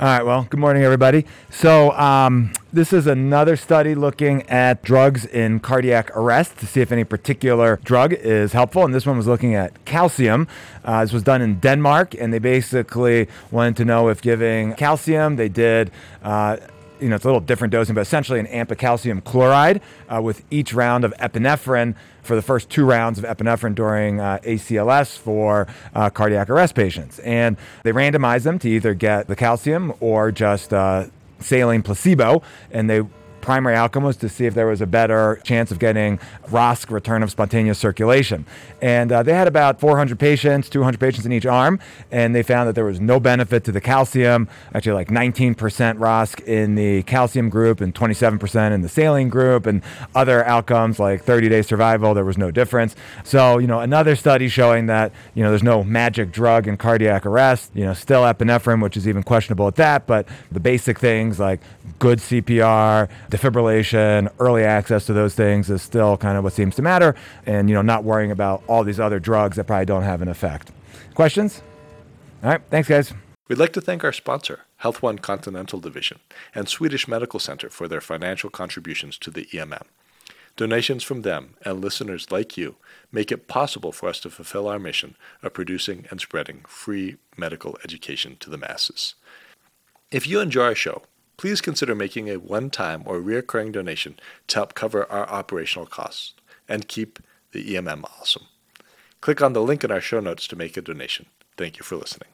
All right, well, good morning, everybody. So, um, this is another study looking at drugs in cardiac arrest to see if any particular drug is helpful. And this one was looking at calcium. Uh, this was done in Denmark, and they basically wanted to know if giving calcium, they did. Uh, you know, it's a little different dosing, but essentially an amp of calcium chloride uh, with each round of epinephrine for the first two rounds of epinephrine during uh, ACLS for uh, cardiac arrest patients. And they randomized them to either get the calcium or just uh, saline placebo, and they primary outcome was to see if there was a better chance of getting ROSC, return of spontaneous circulation. And uh, they had about 400 patients, 200 patients in each arm, and they found that there was no benefit to the calcium, actually like 19% ROSC in the calcium group and 27% in the saline group, and other outcomes like 30 day survival, there was no difference. So, you know, another study showing that, you know, there's no magic drug in cardiac arrest, you know, still epinephrine, which is even questionable at that, but the basic things like good CPR, defibrillation, early access to those things is still kind of what seems to matter, and you know, not worrying about all these other drugs that probably don't have an effect. Questions? All right, thanks, guys. We'd like to thank our sponsor, Health One Continental Division, and Swedish Medical Center for their financial contributions to the EMM. Donations from them and listeners like you make it possible for us to fulfill our mission of producing and spreading free medical education to the masses. If you enjoy our show, please consider making a one time or recurring donation to help cover our operational costs and keep the EMM awesome. Click on the link in our show notes to make a donation. Thank you for listening.